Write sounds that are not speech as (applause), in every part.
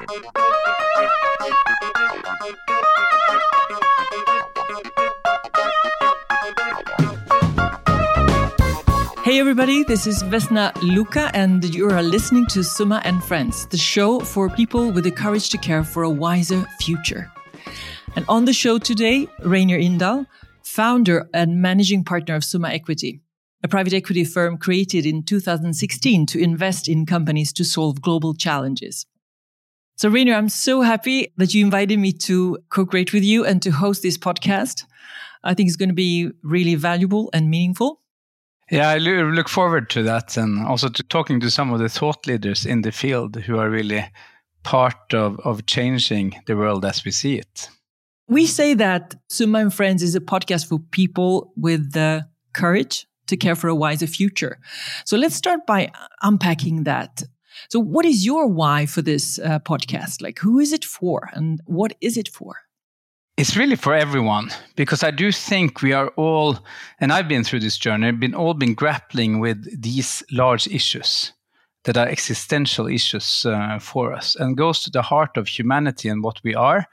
Hey everybody, this is Vesna Luca, and you are listening to Summa and Friends, the show for people with the courage to care for a wiser future. And on the show today, Reynir Indahl, founder and managing partner of Summa Equity, a private equity firm created in 2016 to invest in companies to solve global challenges. So, Reynir, I'm so happy that you invited me to co-create with you and to host this podcast. I think it's going to be really valuable and meaningful. Yeah, I look forward to that and also to talking to some of the thought leaders in the field who are really part of, of changing the world as we see it. We say that Summa and Friends is a podcast for people with the courage to care for a wiser future. So let's start by unpacking that. So, what is your why for this uh, podcast? Like, who is it for and what is it for? It's really for everyone because I do think we are all, and I've been through this journey, been all been grappling with these large issues that are existential issues uh, for us and goes to the heart of humanity and what we are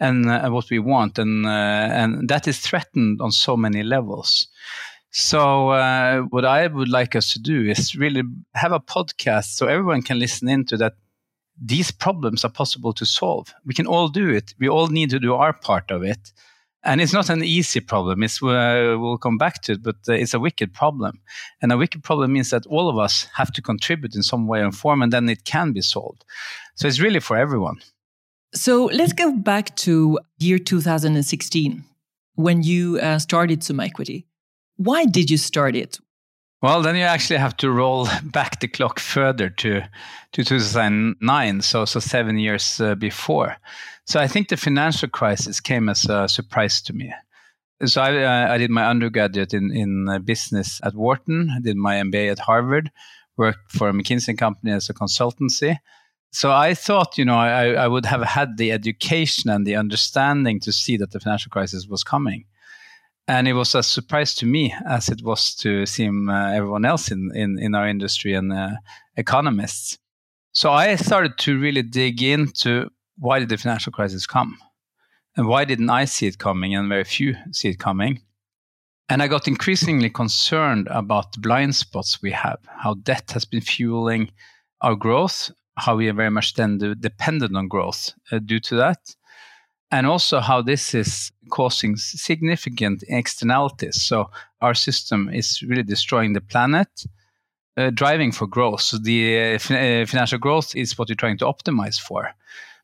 and uh, what we want, and uh, and that is threatened on so many levels. So uh, what I would like us to do is really have a podcast so everyone can listen into that these problems are possible to solve. We can all do it. We all need to do our part of it. And it's not an easy problem. It's, uh, we'll come back to it, but uh, it's a wicked problem. And a wicked problem means that all of us have to contribute in some way and form, and then it can be solved. So it's really for everyone. So let's go back to year 2016 when you uh, started Summa Equity. Why did you start it? Well, then you actually have to roll (laughs) back the clock further to, to 2009, so so seven years uh, before. So I think the financial crisis came as a surprise to me. So I, uh, I did my undergraduate in in uh, business at Wharton. I did my MBA at Harvard. Worked for a McKinsey company as a consultancy. So I thought, you know, I, I would have had the education and the understanding to see that the financial crisis was coming and it was a surprise to me as it was to seem uh, everyone else in, in, in our industry and uh, economists. So I started to really dig into why did the financial crisis come? And why didn't I see it coming and very few see it coming? And I got increasingly concerned about the blind spots we have, how debt has been fueling our growth, how we are very much then dependent on growth uh, due to that and also how this is causing significant externalities. So our system is really destroying the planet, uh, driving for growth. So the uh, uh, financial growth is what you're trying to optimize for.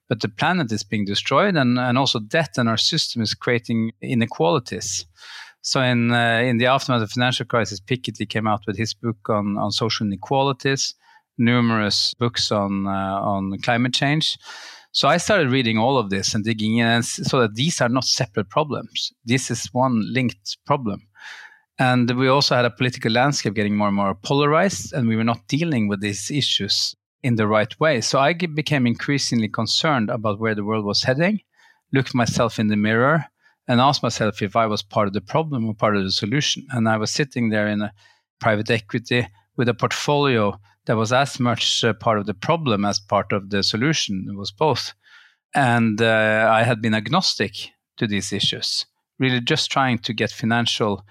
But the planet is being destroyed, and, and also debt and our system is creating inequalities. So in uh, in the aftermath of the financial crisis, Piketty came out with his book on, on social inequalities, numerous books on uh, on climate change. So I started reading all of this and digging in, and so that these are not separate problems. This is one linked problem. And we also had a political landscape getting more and more polarized, and we were not dealing with these issues in the right way. So I became increasingly concerned about where the world was heading, looked myself in the mirror, and asked myself if I was part of the problem or part of the solution. And I was sitting there in a private equity with a portfolio that was as much part of the problem as part of the solution. It was both. And uh, I had been agnostic to these issues, really just trying to get financial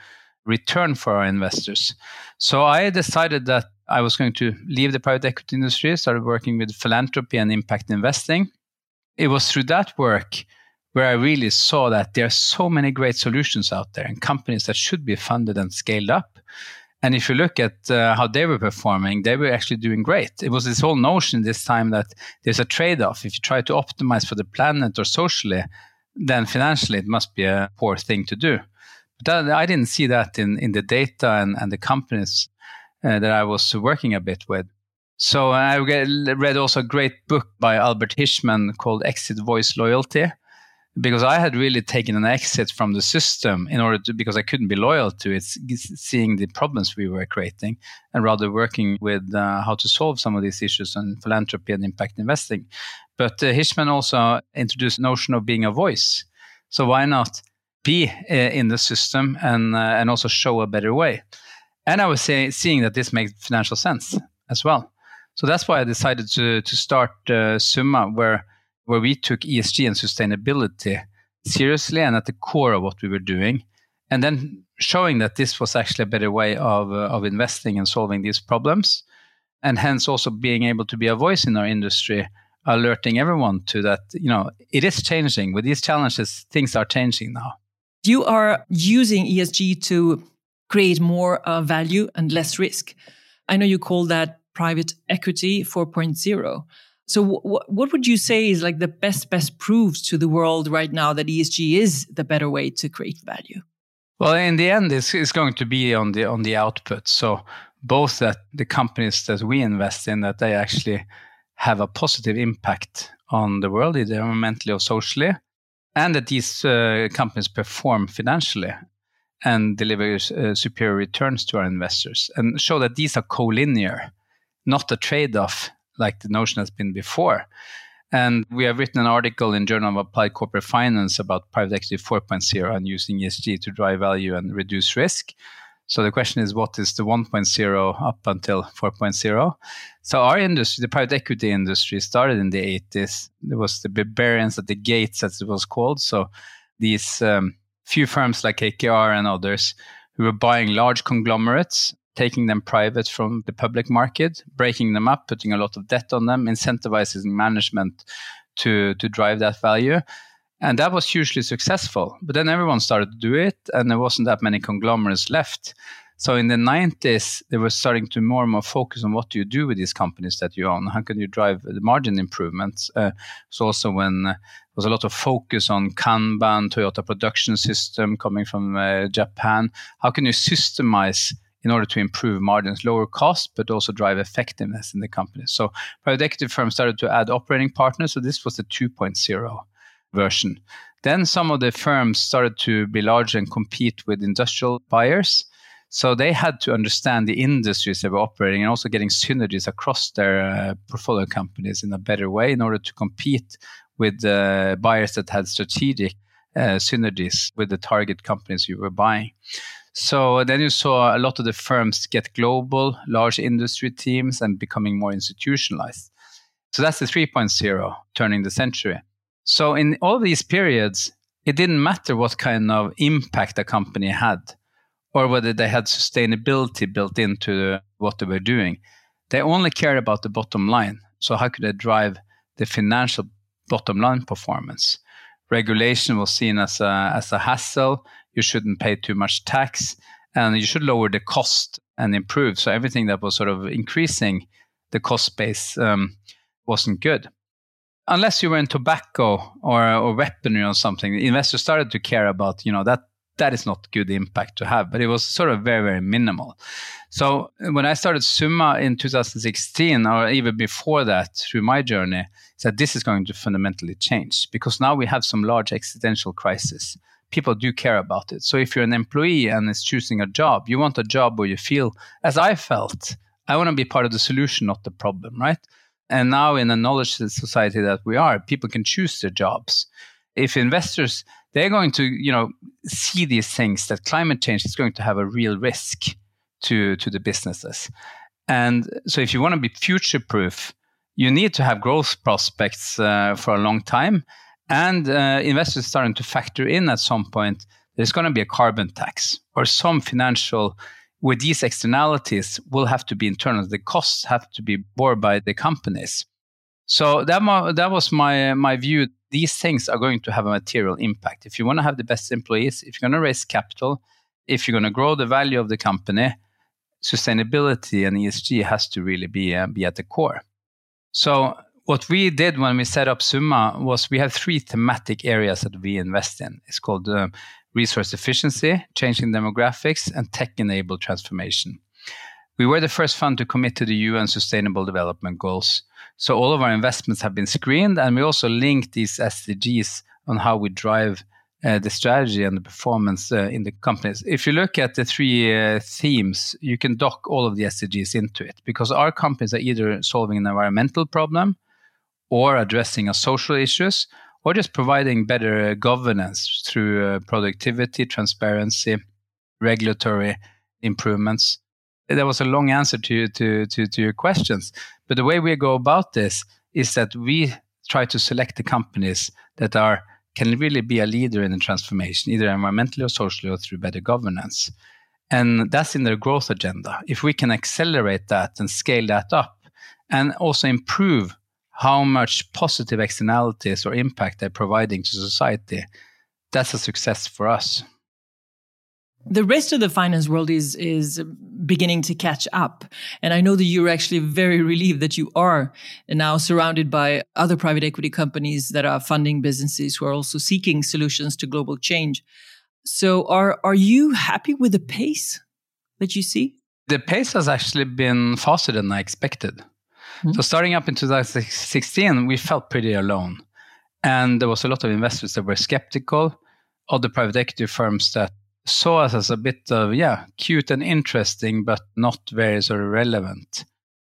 return for our investors. So I decided that I was going to leave the private equity industry, started working with philanthropy and impact investing. It was through that work where I really saw that there are so many great solutions out there and companies that should be funded and scaled up. And if you look at uh, how they were performing, they were actually doing great. It was this whole notion this time that there's a trade off. If you try to optimize for the planet or socially, then financially it must be a poor thing to do. But that, I didn't see that in, in the data and, and the companies uh, that I was working a bit with. So I read also a great book by Albert Hirschman called Exit Voice Loyalty because I had really taken an exit from the system in order to because I couldn't be loyal to it, seeing the problems we were creating, and rather working with uh, how to solve some of these issues on philanthropy and impact investing. But uh, also introduced the notion of being a voice. So why not be uh, in the system and uh, and also show a better way? And I was say, seeing that this makes financial sense as well. So that's why I decided to to start uh, Summa, where where we took ESG and sustainability seriously and at the core of what we were doing. And then showing that this was actually a better way of, uh, of investing and solving these problems. And hence also being able to be a voice in our industry, alerting everyone to that, you know, it is changing. With these challenges, things are changing now. You are using ESG to create more uh, value and less risk. I know you call that private equity 4.0. So, what would you say is like the best best proofs to the world right now that ESG is the better way to create value? Well, in the end, it's, it's going to be on the on the output. So, both that the companies that we invest in that they actually have a positive impact on the world, either environmentally or socially, and that these uh, companies perform financially and deliver uh, superior returns to our investors, and show that these are collinear, not a trade-off like the notion has been before. And we have written an article in Journal of Applied Corporate Finance about private equity 4.0 and using ESG to drive value and reduce risk. So the question is, what is the 1.0 up until 4.0? So our industry, the private equity industry, started in the 80s. There was the barbarians at the gates, as it was called. So these um, few firms like KKR and others who were buying large conglomerates taking them private from the public market, breaking them up, putting a lot of debt on them, incentivizing management to, to drive that value. And that was hugely successful. But then everyone started to do it, and there wasn't that many conglomerates left. So in the 90s, they were starting to more and more focus on what do you do with these companies that you own? How can you drive the margin improvements? Uh, so also when uh, there was a lot of focus on Kanban, Toyota production system coming from uh, Japan. How can you systemize in order to improve margins, lower costs, but also drive effectiveness in the company. So private equity firms started to add operating partners. So this was the 2.0 version. Then some of the firms started to be large and compete with industrial buyers. So they had to understand the industries they were operating and also getting synergies across their uh, portfolio companies in a better way in order to compete with uh, buyers that had strategic uh, synergies with the target companies you were buying. So then you saw a lot of the firms get global, large industry teams and becoming more institutionalized. So that's the 3.0, turning the century. So in all these periods, it didn't matter what kind of impact a company had or whether they had sustainability built into what they were doing. They only cared about the bottom line. So how could they drive the financial bottom line performance? Regulation was seen as a, as a hassle you shouldn't pay too much tax, and you should lower the cost and improve. So everything that was sort of increasing the cost base um, wasn't good. Unless you were in tobacco or, or weaponry or something, investors started to care about, you know, that that is not good impact to have, but it was sort of very, very minimal. So when I started Summa in 2016, or even before that, through my journey, said this is going to fundamentally change because now we have some large existential crisis people do care about it. So if you're an employee and is choosing a job, you want a job where you feel, as I felt, I want to be part of the solution, not the problem, right? And now in a knowledge society that we are, people can choose their jobs. If investors, they're going to, you know, see these things that climate change is going to have a real risk to to the businesses. And so if you want to be future proof, you need to have growth prospects uh, for a long time and uh, investors starting to factor in at some point there's going to be a carbon tax or some financial with these externalities will have to be internal. The costs have to be borne by the companies. So that, that was my my view. These things are going to have a material impact. If you want to have the best employees if you're going to raise capital if you're going to grow the value of the company sustainability and esg has to really be uh, be at the core. So what we did when we set up Summa was we have three thematic areas that we invest in. It's called uh, resource efficiency, changing demographics, and tech-enabled transformation. We were the first fund to commit to the UN Sustainable Development Goals. So all of our investments have been screened, and we also link these SDGs on how we drive uh, the strategy and the performance uh, in the companies. If you look at the three uh, themes, you can dock all of the SDGs into it because our companies are either solving an environmental problem, or addressing social issues or just providing better governance through uh, productivity, transparency, regulatory improvements. That was a long answer to, to, to, to your questions. But the way we go about this is that we try to select the companies that are can really be a leader in the transformation, either environmentally or socially or through better governance. And that's in their growth agenda. If we can accelerate that and scale that up and also improve how much positive externalities or impact they're providing to society, that's a success for us. The rest of the finance world is is beginning to catch up, and I know that you're actually very relieved that you are now surrounded by other private equity companies that are funding businesses who are also seeking solutions to global change. So, are are you happy with the pace that you see? The pace has actually been faster than I expected. Mm-hmm. So, starting up in 2016, we felt pretty alone, and there was a lot of investors that were skeptical. Other private equity firms that saw us as a bit of yeah cute and interesting but not very sort of relevant.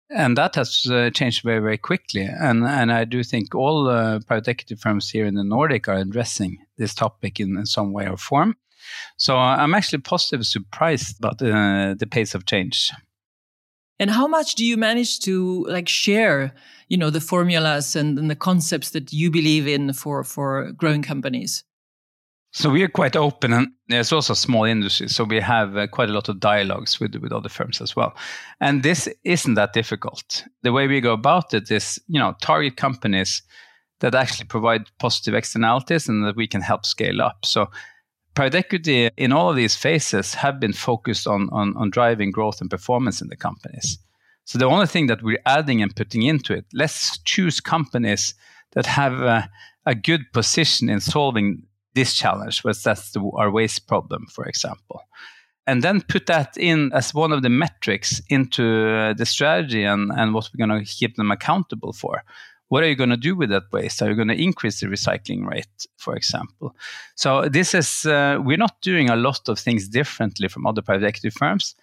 And that has uh, changed very very quickly. And and i do think all uh, private equity firms here in the nordic are addressing this topic in, in some way or form. So i'm actually positively surprised about uh, the pace of change and how much do you manage to like share you know the formulas and, and the concepts that you believe in for for growing companies so we are quite open, and there's also a small industry, so we have uh, quite a lot of dialogues with with other firms as well. And this isn't that difficult. The way we go about it is, you know, target companies that actually provide positive externalities and that we can help scale up. So private equity in all of these phases have been focused on, on, on driving growth and performance in the companies. So the only thing that we're adding and putting into it, let's choose companies that have a, a good position in solving this challenge, was that's the, our waste problem, for example. And then put that in as one of the metrics into uh, the strategy and, and what we're going to keep them accountable for. What are you going to do with that waste? Are you going to increase the recycling rate, for example? So this is uh, we're not doing a lot of things differently from other private equity firms.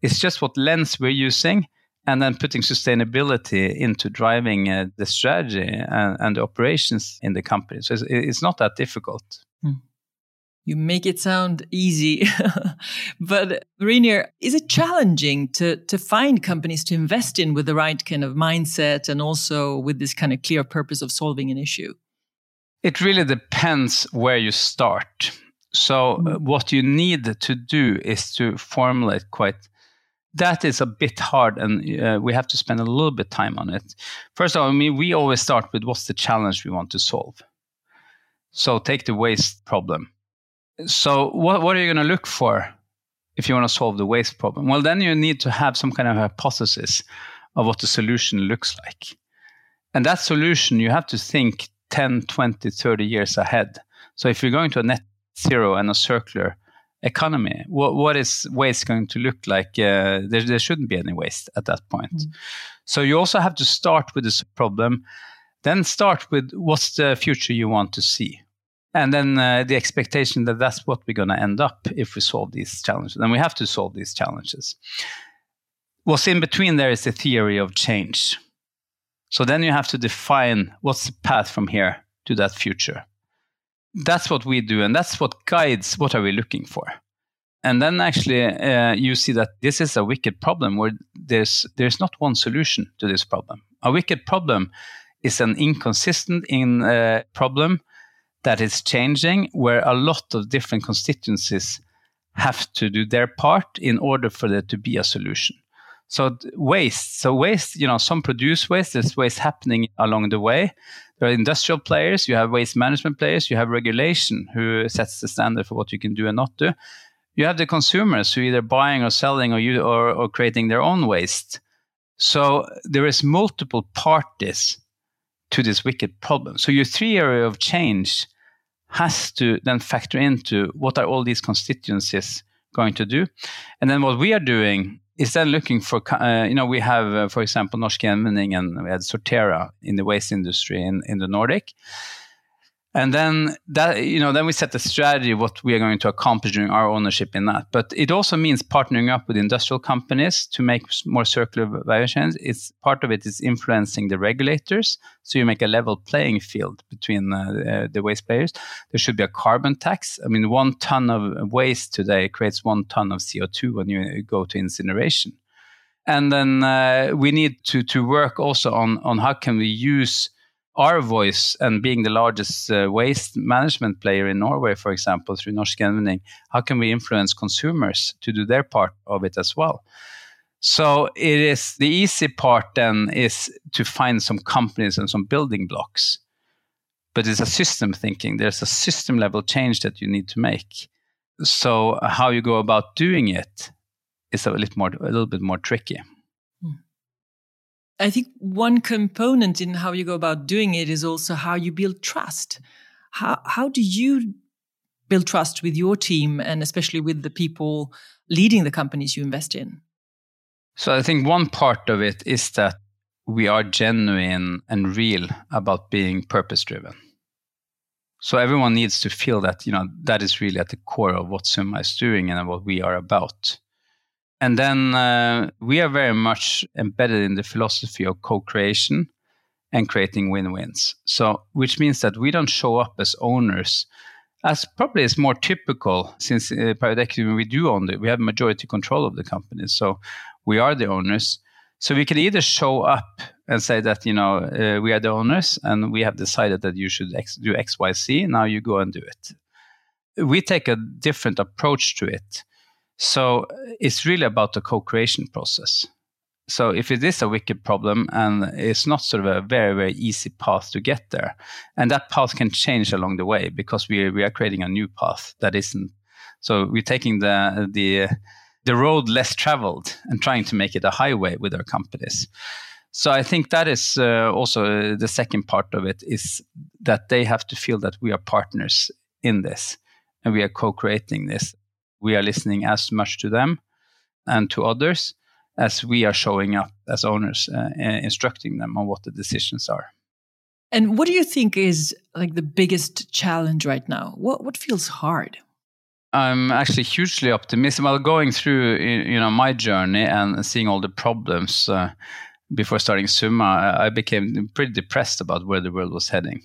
It's just what lens we're using, and then putting sustainability into driving uh, the strategy and, and, the operations in the company. So it's, it's not that difficult. You make it sound easy. (laughs) but Reynir, is it challenging to, to find companies to invest in with the right kind of mindset and also with this kind of clear purpose of solving an issue? It really depends where you start. So, mm. uh, what you need to do is to formulate quite that is a bit hard and uh, we have to spend a little bit time on it. First of all, I mean, we always start with what's the challenge we want to solve. So take the waste problem. So what, what are you going to look for if you want to solve the waste problem? Well, then you need to have some kind of hypothesis of what the solution looks like. And that solution, you have to think 10, 20, 30 years ahead. So if you're going to a net zero and a circular economy, what, what is waste going to look like? Uh, there, there shouldn't be any waste at that point. Mm. So you also have to start with this problem then start with what's the future you want to see. And then uh, the expectation that that's what we're going to end up if we solve these challenges. And we have to solve these challenges. What's in between there is the theory of change. So then you have to define what's the path from here to that future. That's what we do, and that's what guides what are we looking for. And then actually, uh, you see that this is a wicked problem where there's there's not one solution to this problem. A wicked problem is an inconsistent in uh, problem that is changing, where a lot of different constituencies have to do their part in order for there to be a solution. So waste, so waste, you know, some produce waste. There's waste happening along the way. There are industrial players. You have waste management players. You have regulation who sets the standard for what you can do and not do. You have the consumers who either buying or selling or you or, or creating their own waste. So there is multiple parties to this wicked problem. So your theory of change has to then factor into what are all these constituencies going to do, and then what we are doing is then looking for uh, you know we have uh, for example Norsk Gjenvinning and we had Sortera in the waste industry in in the Nordic, and then that you know then we set the strategy what we are going to accomplish during our ownership in that. But it also means partnering up with industrial companies to make more circular value chains. It's part of it is influencing the regulators. So you make a level playing field between uh, the waste players. There should be a carbon tax. I mean one ton of waste today creates one ton of co2 when you go to incineration. And then uh, we need to to work also on on how can we use our voice and being the largest uh, waste management player in Norway, for example, through Norsk Gjenvinning, how can we influence consumers to do their part of it as well? So it is the easy part then is to find some companies and some building blocks. But it's a system thinking. There's a system level change that you need to make. So how you go about doing it is a little more a little bit more tricky. I think one component in how you go about doing it is also how you build trust. How how do you build trust with your team and especially with the people leading the companies you invest in? So I think one part of it is that we are genuine and real about being purpose driven. So everyone needs to feel that, you know, that is really at the core of what Summa is doing and what we are about. And then uh, we are very much embedded in the philosophy of co-creation and creating win-wins. So, which means that we don't show up as owners, as probably is more typical since uh, private equity we do own it. We have majority control of the company, so we are the owners. So we can either show up and say that you know uh, we are the owners and we have decided that you should X, do X, Y, Z. Now you go and do it. We take a different approach to it so it's really about the co-creation process. So if it is a wicked problem and it's not sort of a very very easy path to get there, and that path can change along the way because we we are creating a new path that isn't. So we're taking the the the road less traveled and trying to make it a highway with our companies. So I think that is uh, also the second part of it is that they have to feel that we are partners in this and we are co-creating this we are listening as much to them and to others as we are showing up as owners, uh, instructing them on what the decisions are. And what do you think is like the biggest challenge right now? What what feels hard? I'm actually hugely optimistic. While going through you know my journey and seeing all the problems uh, before starting Summa, I became pretty depressed about where the world was heading.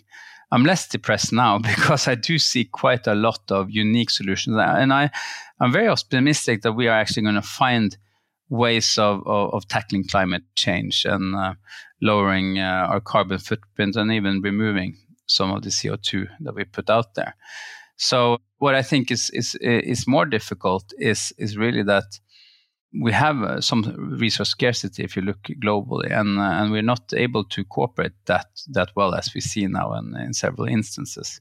I'm less depressed now (laughs) because I do see quite a lot of unique solutions, and I I'm very optimistic that we are actually going to find ways of, of, of tackling climate change and uh, lowering uh, our carbon footprint and even removing some of the CO2 that we put out there. So what I think is is is more difficult is is really that we have uh, some resource scarcity if you look globally, and uh, and we're not able to cooperate that that well as we see now in, in several instances.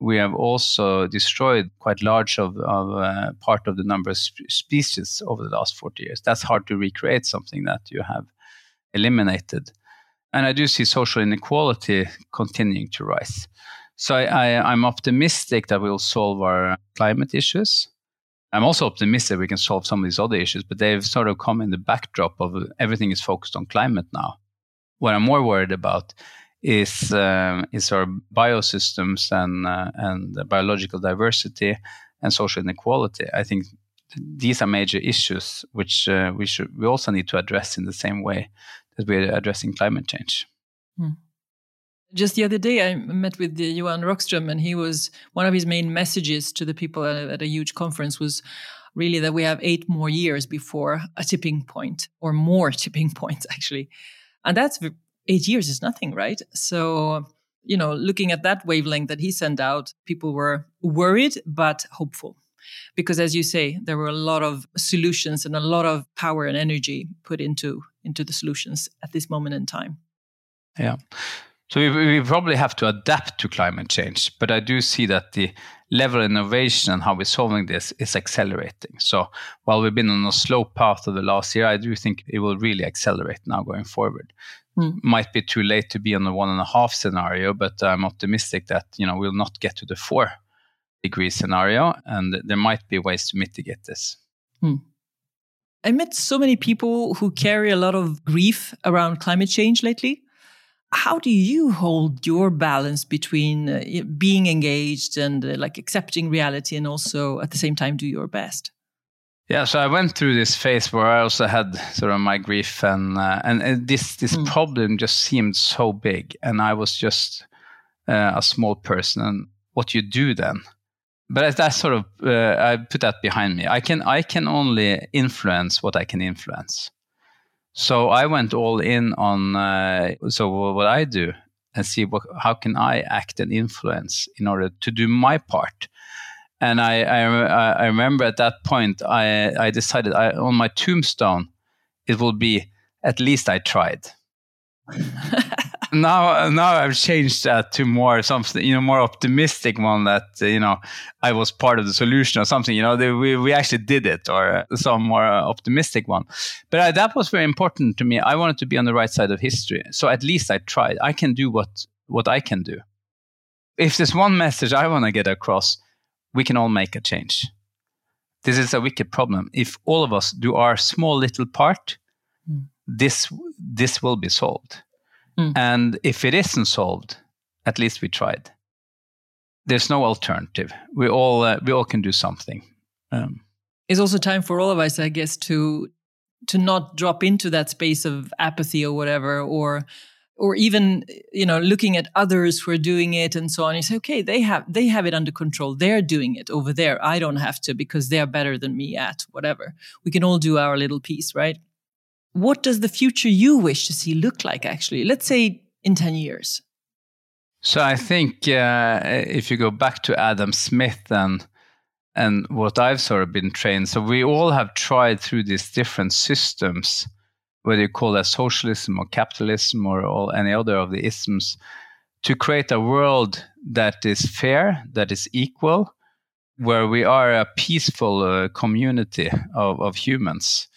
We have also destroyed quite large of, of uh, part of the number of sp- species over the last 40 years. That's hard to recreate something that you have eliminated. And I do see social inequality continuing to rise. So I, I, I'm optimistic that we'll solve our climate issues I'm also optimistic we can solve some of these other issues, but they've sort of come in the backdrop of everything is focused on climate now. What I'm more worried about is um, is our biosystems and uh, and biological diversity and social inequality. I think these are major issues which uh, we should we also need to address in the same way that we're addressing climate change. Hmm. Just the other day, I met with Johan Rockström, and he was one of his main messages to the people at, at a huge conference was really that we have eight more years before a tipping point, or more (laughs) tipping points, actually. And that's eight years is nothing, right? So, you know, looking at that wavelength that he sent out, people were worried but hopeful. Because as you say, there were a lot of solutions and a lot of power and energy put into into the solutions at this moment in time. Yeah. So we, we, probably have to adapt to climate change, but I do see that the level of innovation and how we're solving this is accelerating. So while we've been on a slow path of the last year, I do think it will really accelerate now going forward. Mm. Might be too late to be on the one and a half scenario, but I'm optimistic that you know we'll not get to the four degree scenario, and there might be ways to mitigate this. Mm. I met so many people who carry a lot of grief around climate change lately how do you hold your balance between uh, being engaged and uh, like accepting reality and also at the same time do your best? Yeah so i went through this phase where i also had sort of my grief and uh, and, this this mm. problem just seemed so big and i was just uh, a small person and what you do then? But that sort of uh, i put that behind me. I can i can only influence what i can influence so I went all in on. Uh, so what I do and see what, how can I act and influence in order to do my part. And I, I, I remember at that point, I, I decided I, on my tombstone, it will be at least I tried. (laughs) now now I've changed that to more something you know more optimistic one that uh, you know I was part of the solution or something you know we we actually did it or some more optimistic one. But uh, that was very important to me. I wanted to be on the right side of history. So at least I tried. I can do what what I can do. If there's one message I want to get across we can all make a change. This is a wicked problem. If all of us do our small little part mm. this this will be solved Mm. And if it isn't solved, at least we tried. There's no alternative. We all uh, we all can do something. Um, it's also time for all of us, I guess, to to not drop into that space of apathy or whatever, or or even you know looking at others who are doing it and so on. You say, okay, they have they have it under control. They're doing it over there. I don't have to because they're better than me at whatever. We can all do our little piece, right? What does the future you wish to see look like actually? Let's say in 10 years. So i think uh, if you go back to adam smith and and what i've sort of been trained so we all have tried through these different systems whether you call that socialism or capitalism or all, any other of the isms to create a world that is fair that is equal where we are a peaceful uh, community of, of humans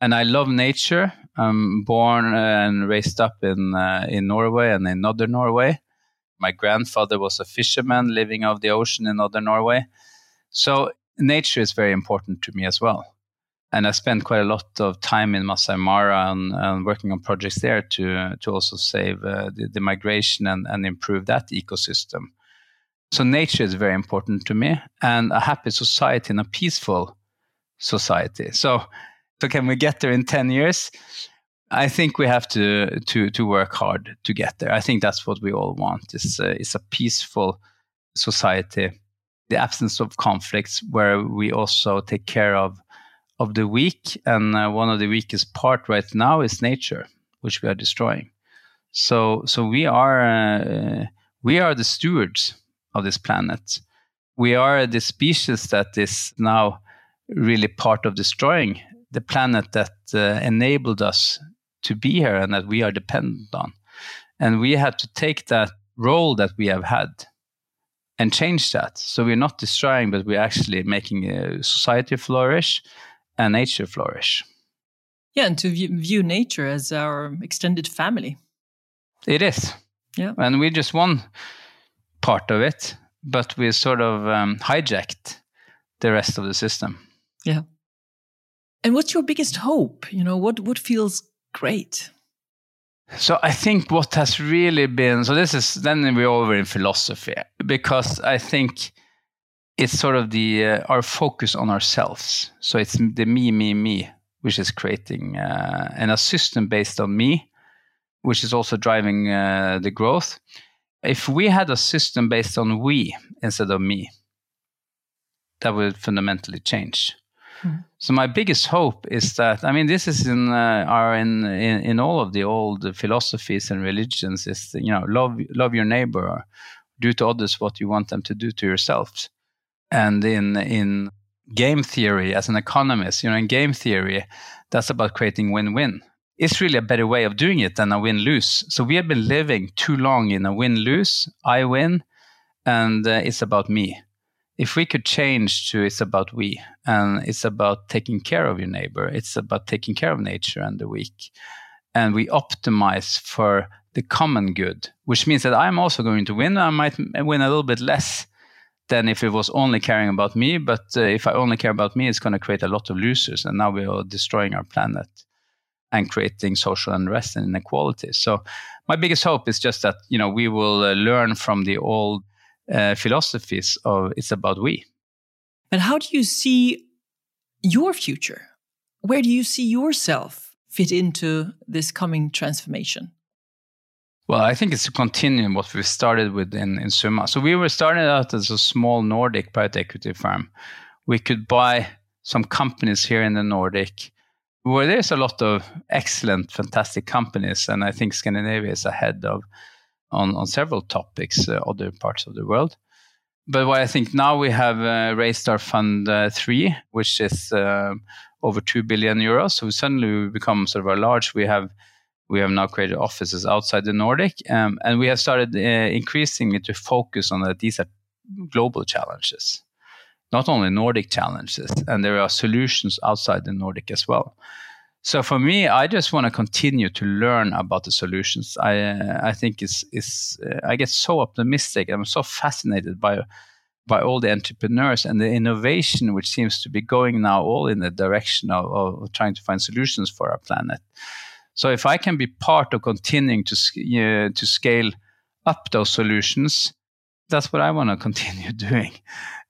and I love nature. I'm born and raised up in uh, in Norway and in northern Norway. My grandfather was a fisherman living off the ocean in northern Norway. So nature is very important to me as well. And I spent quite a lot of time in Masai Mara and, and working on projects there to to also save uh, the, the, migration and, and improve that ecosystem. So nature is very important to me, and a happy society and a peaceful society. So so can we get there in 10 years? I think we have to to to work hard to get there. I think that's what we all want. It's a, it's a peaceful society, the absence of conflicts, where we also take care of of the weak. And uh, one of the weakest part right now is nature, which we are destroying. So so we are uh, we are the stewards of this planet. We are the species that is now really part of destroying the planet that uh, enabled us to be here and that we are dependent on. And we had to take that role that we have had and change that. So we're not destroying, but we're actually making a society flourish and nature flourish. Yeah, and to view, view nature as our extended family. It is. Yeah. And we're just one part of it, but we sort of um, hijacked the rest of the system. Yeah. And what's your biggest hope? You know, what what feels great? So I think what has really been so this is then we're over in philosophy because I think it's sort of the uh, our focus on ourselves. So it's the me, me, me, which is creating uh, and a system based on me, which is also driving uh, the growth. If we had a system based on we instead of me, that would fundamentally change. So my biggest hope is that I mean this is in uh, our in, in, in all of the old philosophies and religions is you know love love your neighbor do to others what you want them to do to yourselves. And in in game theory as an economist, you know in game theory that's about creating win-win. It's really a better way of doing it than a win-lose. So we have been living too long in a win-lose. I win, and uh, it's about me if we could change to it's about we and it's about taking care of your neighbor it's about taking care of nature and the weak and we optimize for the common good which means that i'm also going to win. I might win a little bit less than if it was only caring about me but uh, if i only care about me it's going to create a lot of losers and now we are destroying our planet and creating social unrest and inequality. So my biggest hope is just that you know we will uh, learn from the old uh, philosophies of it's about we. And how do you see your future? Where do you see yourself fit into this coming transformation? Well, I think it's a continuum what we started with in, in Summa. So we were starting out as a small Nordic private equity firm. We could buy some companies here in the Nordic where there's a lot of excellent, fantastic companies. And I think Scandinavia is ahead of on, on several topics, uh, other parts of the world. But what I think now we have uh, raised our fund uh, three, which is uh, over two billion euros. So suddenly we become sort of a large. We have we have now created offices outside the Nordic, um, and we have started uh, increasingly to focus on that these are global challenges, not only Nordic challenges, and there are solutions outside the Nordic as well. So for me, I just want to continue to learn about the solutions. I I think it's it's I get so optimistic. I'm so fascinated by by all the entrepreneurs and the innovation which seems to be going now all in the direction of, of trying to find solutions for our planet. So if I can be part of continuing to to scale up those solutions, that's what I want to continue (laughs) doing.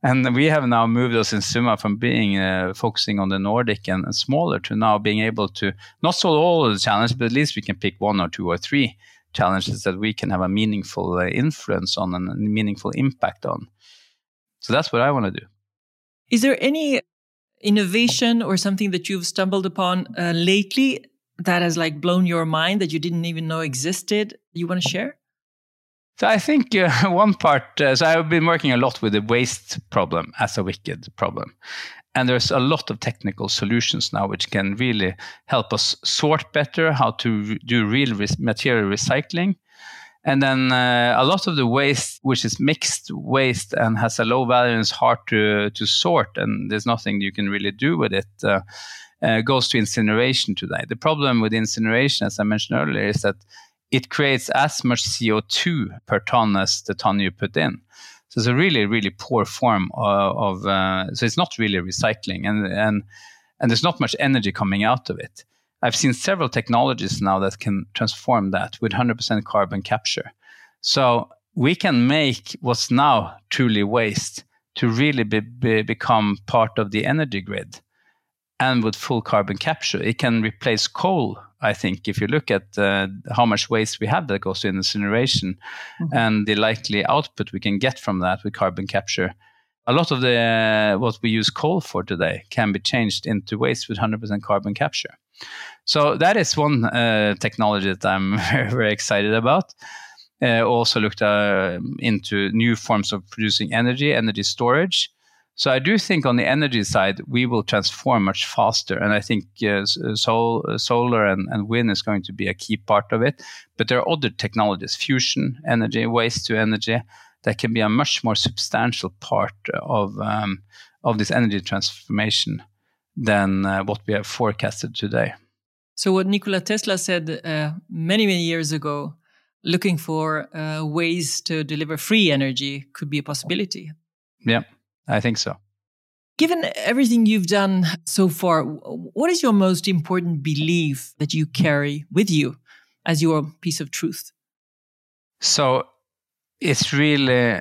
And we have now moved us in Summa from being uh, focusing on the Nordic and, and, smaller to now being able to not solve all of the challenges, but at least we can pick one or two or three challenges that we can have a meaningful uh, influence on and a meaningful impact on. So that's what I want to do. Is there any innovation or something that you've stumbled upon uh, lately that has like blown your mind that you didn't even know existed? You want to share? So I think uh, (laughs) one part, uh, so I've been working a lot with the waste problem as a wicked problem. And there's a lot of technical solutions now which can really help us sort better, how to do real re- material recycling. And then uh, a lot of the waste, which is mixed waste and has a low value and is hard to, to sort, and there's nothing you can really do with it, uh, uh, goes to incineration today. The problem with incineration, as I mentioned earlier, is that it creates as much CO2 per ton as the ton you put in. So it's a really, really poor form of, of uh, so it's not really recycling and, and, and there's not much energy coming out of it. I've seen several technologies now that can transform that with 100% carbon capture. So we can make what's now truly waste to really be, be, become part of the energy grid and with full carbon capture. It can replace coal I think if you look at uh, how much waste we have that goes to incineration mm-hmm. and the likely output we can get from that with carbon capture, a lot of the uh, what we use coal for today can be changed into waste with 100% carbon capture. So that is one uh, technology that I'm (laughs) very, very excited about. Uh, also looked uh, into new forms of producing energy, energy storage. So I do think on the energy side, we will transform much faster. And I think uh, sol- uh, solar and, and wind is going to be a key part of it. But there are other technologies, fusion energy, waste to energy, that can be a much more substantial part of, um, of this energy transformation than uh, what we have forecasted today. So, what Nikola Tesla said uh, many, many years ago, looking for uh, ways to deliver free energy could be a possibility. Yeah. I think so. Given everything you've done so far, what is your most important belief that you carry with you as your piece of truth? So it's really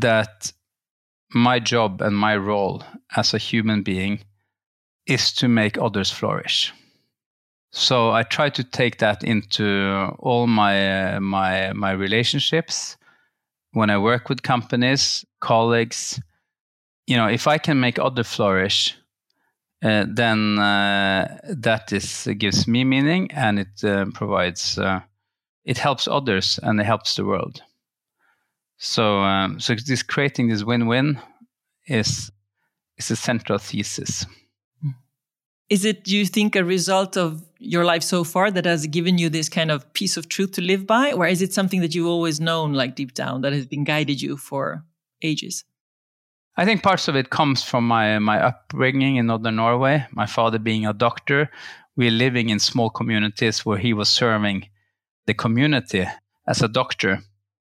that my job and my role as a human being is to make others flourish. So I try to take that into all my uh, my my relationships when I work with companies, colleagues, you know, if I can make other flourish, uh, then uh, that is gives me meaning and it uh, provides uh, it helps others and it helps the world. So um, so this creating this win-win is is a central thesis. Is it, do you think, a result of your life so far that has given you this kind of piece of truth to live by? Or is it something that you've always known, like deep down, that has been guided you for ages? I think parts of it comes from my my upbringing in northern Norway. My father being a doctor, we're living in small communities where he was serving the community as a doctor,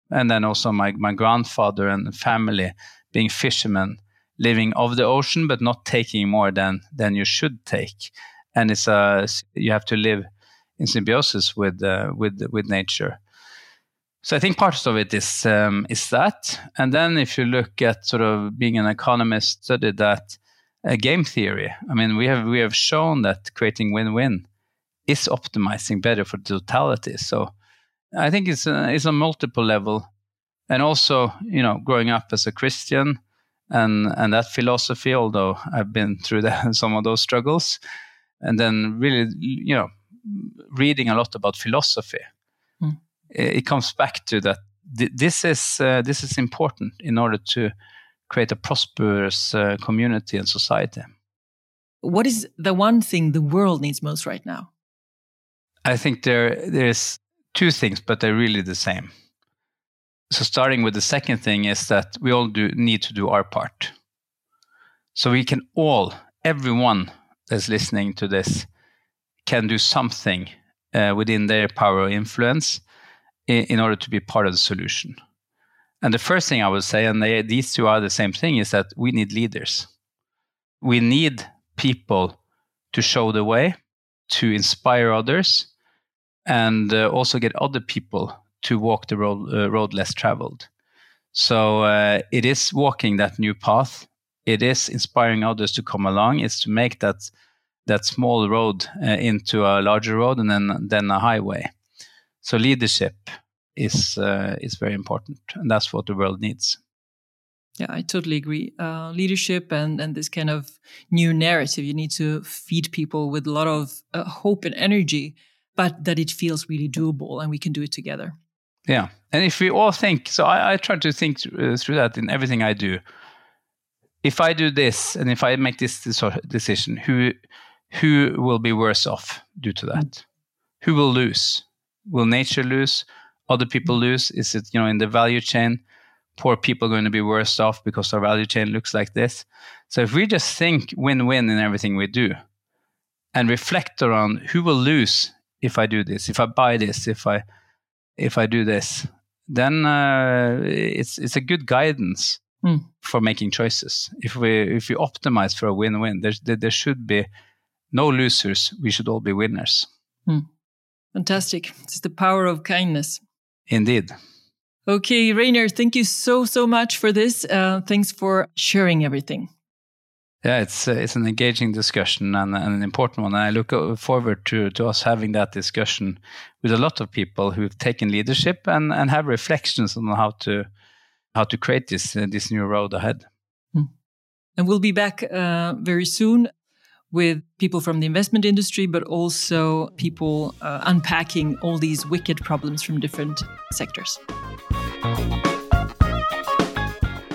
and then also my my grandfather and family being fishermen, living of the ocean but not taking more than than you should take, and it's a you have to live in symbiosis with uh, with with nature. So I think part of it is um, is that, and then if you look at sort of being an economist, studied that uh, game theory. I mean, we have we have shown that creating win-win is optimizing better for totality. So I think it's a, it's a multiple level, and also you know growing up as a Christian and and that philosophy. Although I've been through (laughs) some of those struggles, and then really you know reading a lot about philosophy it comes back to that th- this is uh, this is important in order to create a prosperous uh, community and society. What is the one thing the world needs most right now? I think there there's two things, but they're really the same. So starting with the second thing is that we all do need to do our part. So we can all, everyone that's listening to this, can do something uh, within their power of influence in, in, order to be part of the solution. And the first thing I would say, and they, these two are the same thing, is that we need leaders. We need people to show the way, to inspire others, and uh, also get other people to walk the road, uh, road less traveled. So uh, it is walking that new path. It is inspiring others to come along. It's to make that that small road uh, into a larger road and then then a highway. So leadership is uh, is very important, and that's what the world needs. Yeah, I totally agree. Uh, leadership and and this kind of new narrative, you need to feed people with a lot of uh, hope and energy, but that it feels really doable, and we can do it together. Yeah, and if we all think so, I, I try to think uh, through that in everything I do. If I do this, and if I make this decision, who who will be worse off due to that? Mm. Who will lose? Will nature lose? Other people lose? Is it you know in the value chain? Poor people are going to be worse off because our value chain looks like this. So if we just think win-win in everything we do, and reflect around who will lose if I do this, if I buy this, if I if I do this, then uh, it's it's a good guidance mm. for making choices. If we if we optimize for a win-win, there there should be no losers. We should all be winners. Mm. Fantastic! It's the power of kindness. Indeed. Okay, Reynir, thank you so so much for this. Uh, thanks for sharing everything. Yeah, it's uh, it's an engaging discussion and, and, an important one. And I look forward to, to us having that discussion with a lot of people who've taken leadership and, and have reflections on how to how to create this uh, this new road ahead. Hmm. And we'll be back uh, very soon with people from the investment industry, but also people uh, unpacking all these wicked problems from different sectors.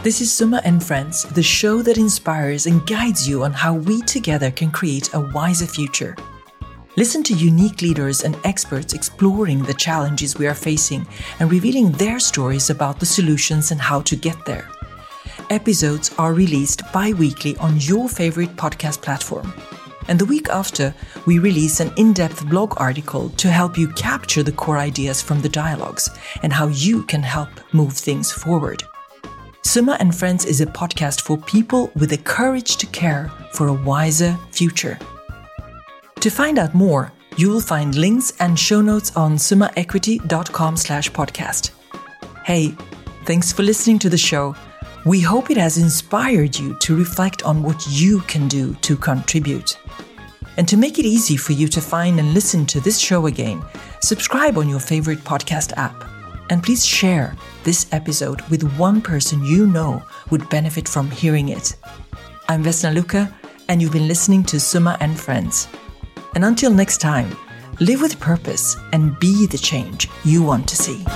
This is Summa and Friends, the show that inspires and guides you on how we together can create a wiser future. Listen to unique leaders and experts exploring the challenges we are facing and revealing their stories about the solutions and how to get there. Episodes are released bi weekly on your favorite podcast platform. And the week after, we release an in depth blog article to help you capture the core ideas from the dialogues and how you can help move things forward. Summa and Friends is a podcast for people with the courage to care for a wiser future. To find out more, you will find links and show notes on summaequity.com slash podcast. Hey, thanks for listening to the show. We hope it has inspired you to reflect on what you can do to contribute. And to make it easy for you to find and listen to this show again, subscribe on your favorite podcast app. And please share this episode with one person you know would benefit from hearing it. I'm Vesna Luca, and you've been listening to Summa and Friends. And until next time, live with purpose and be the change you want to see.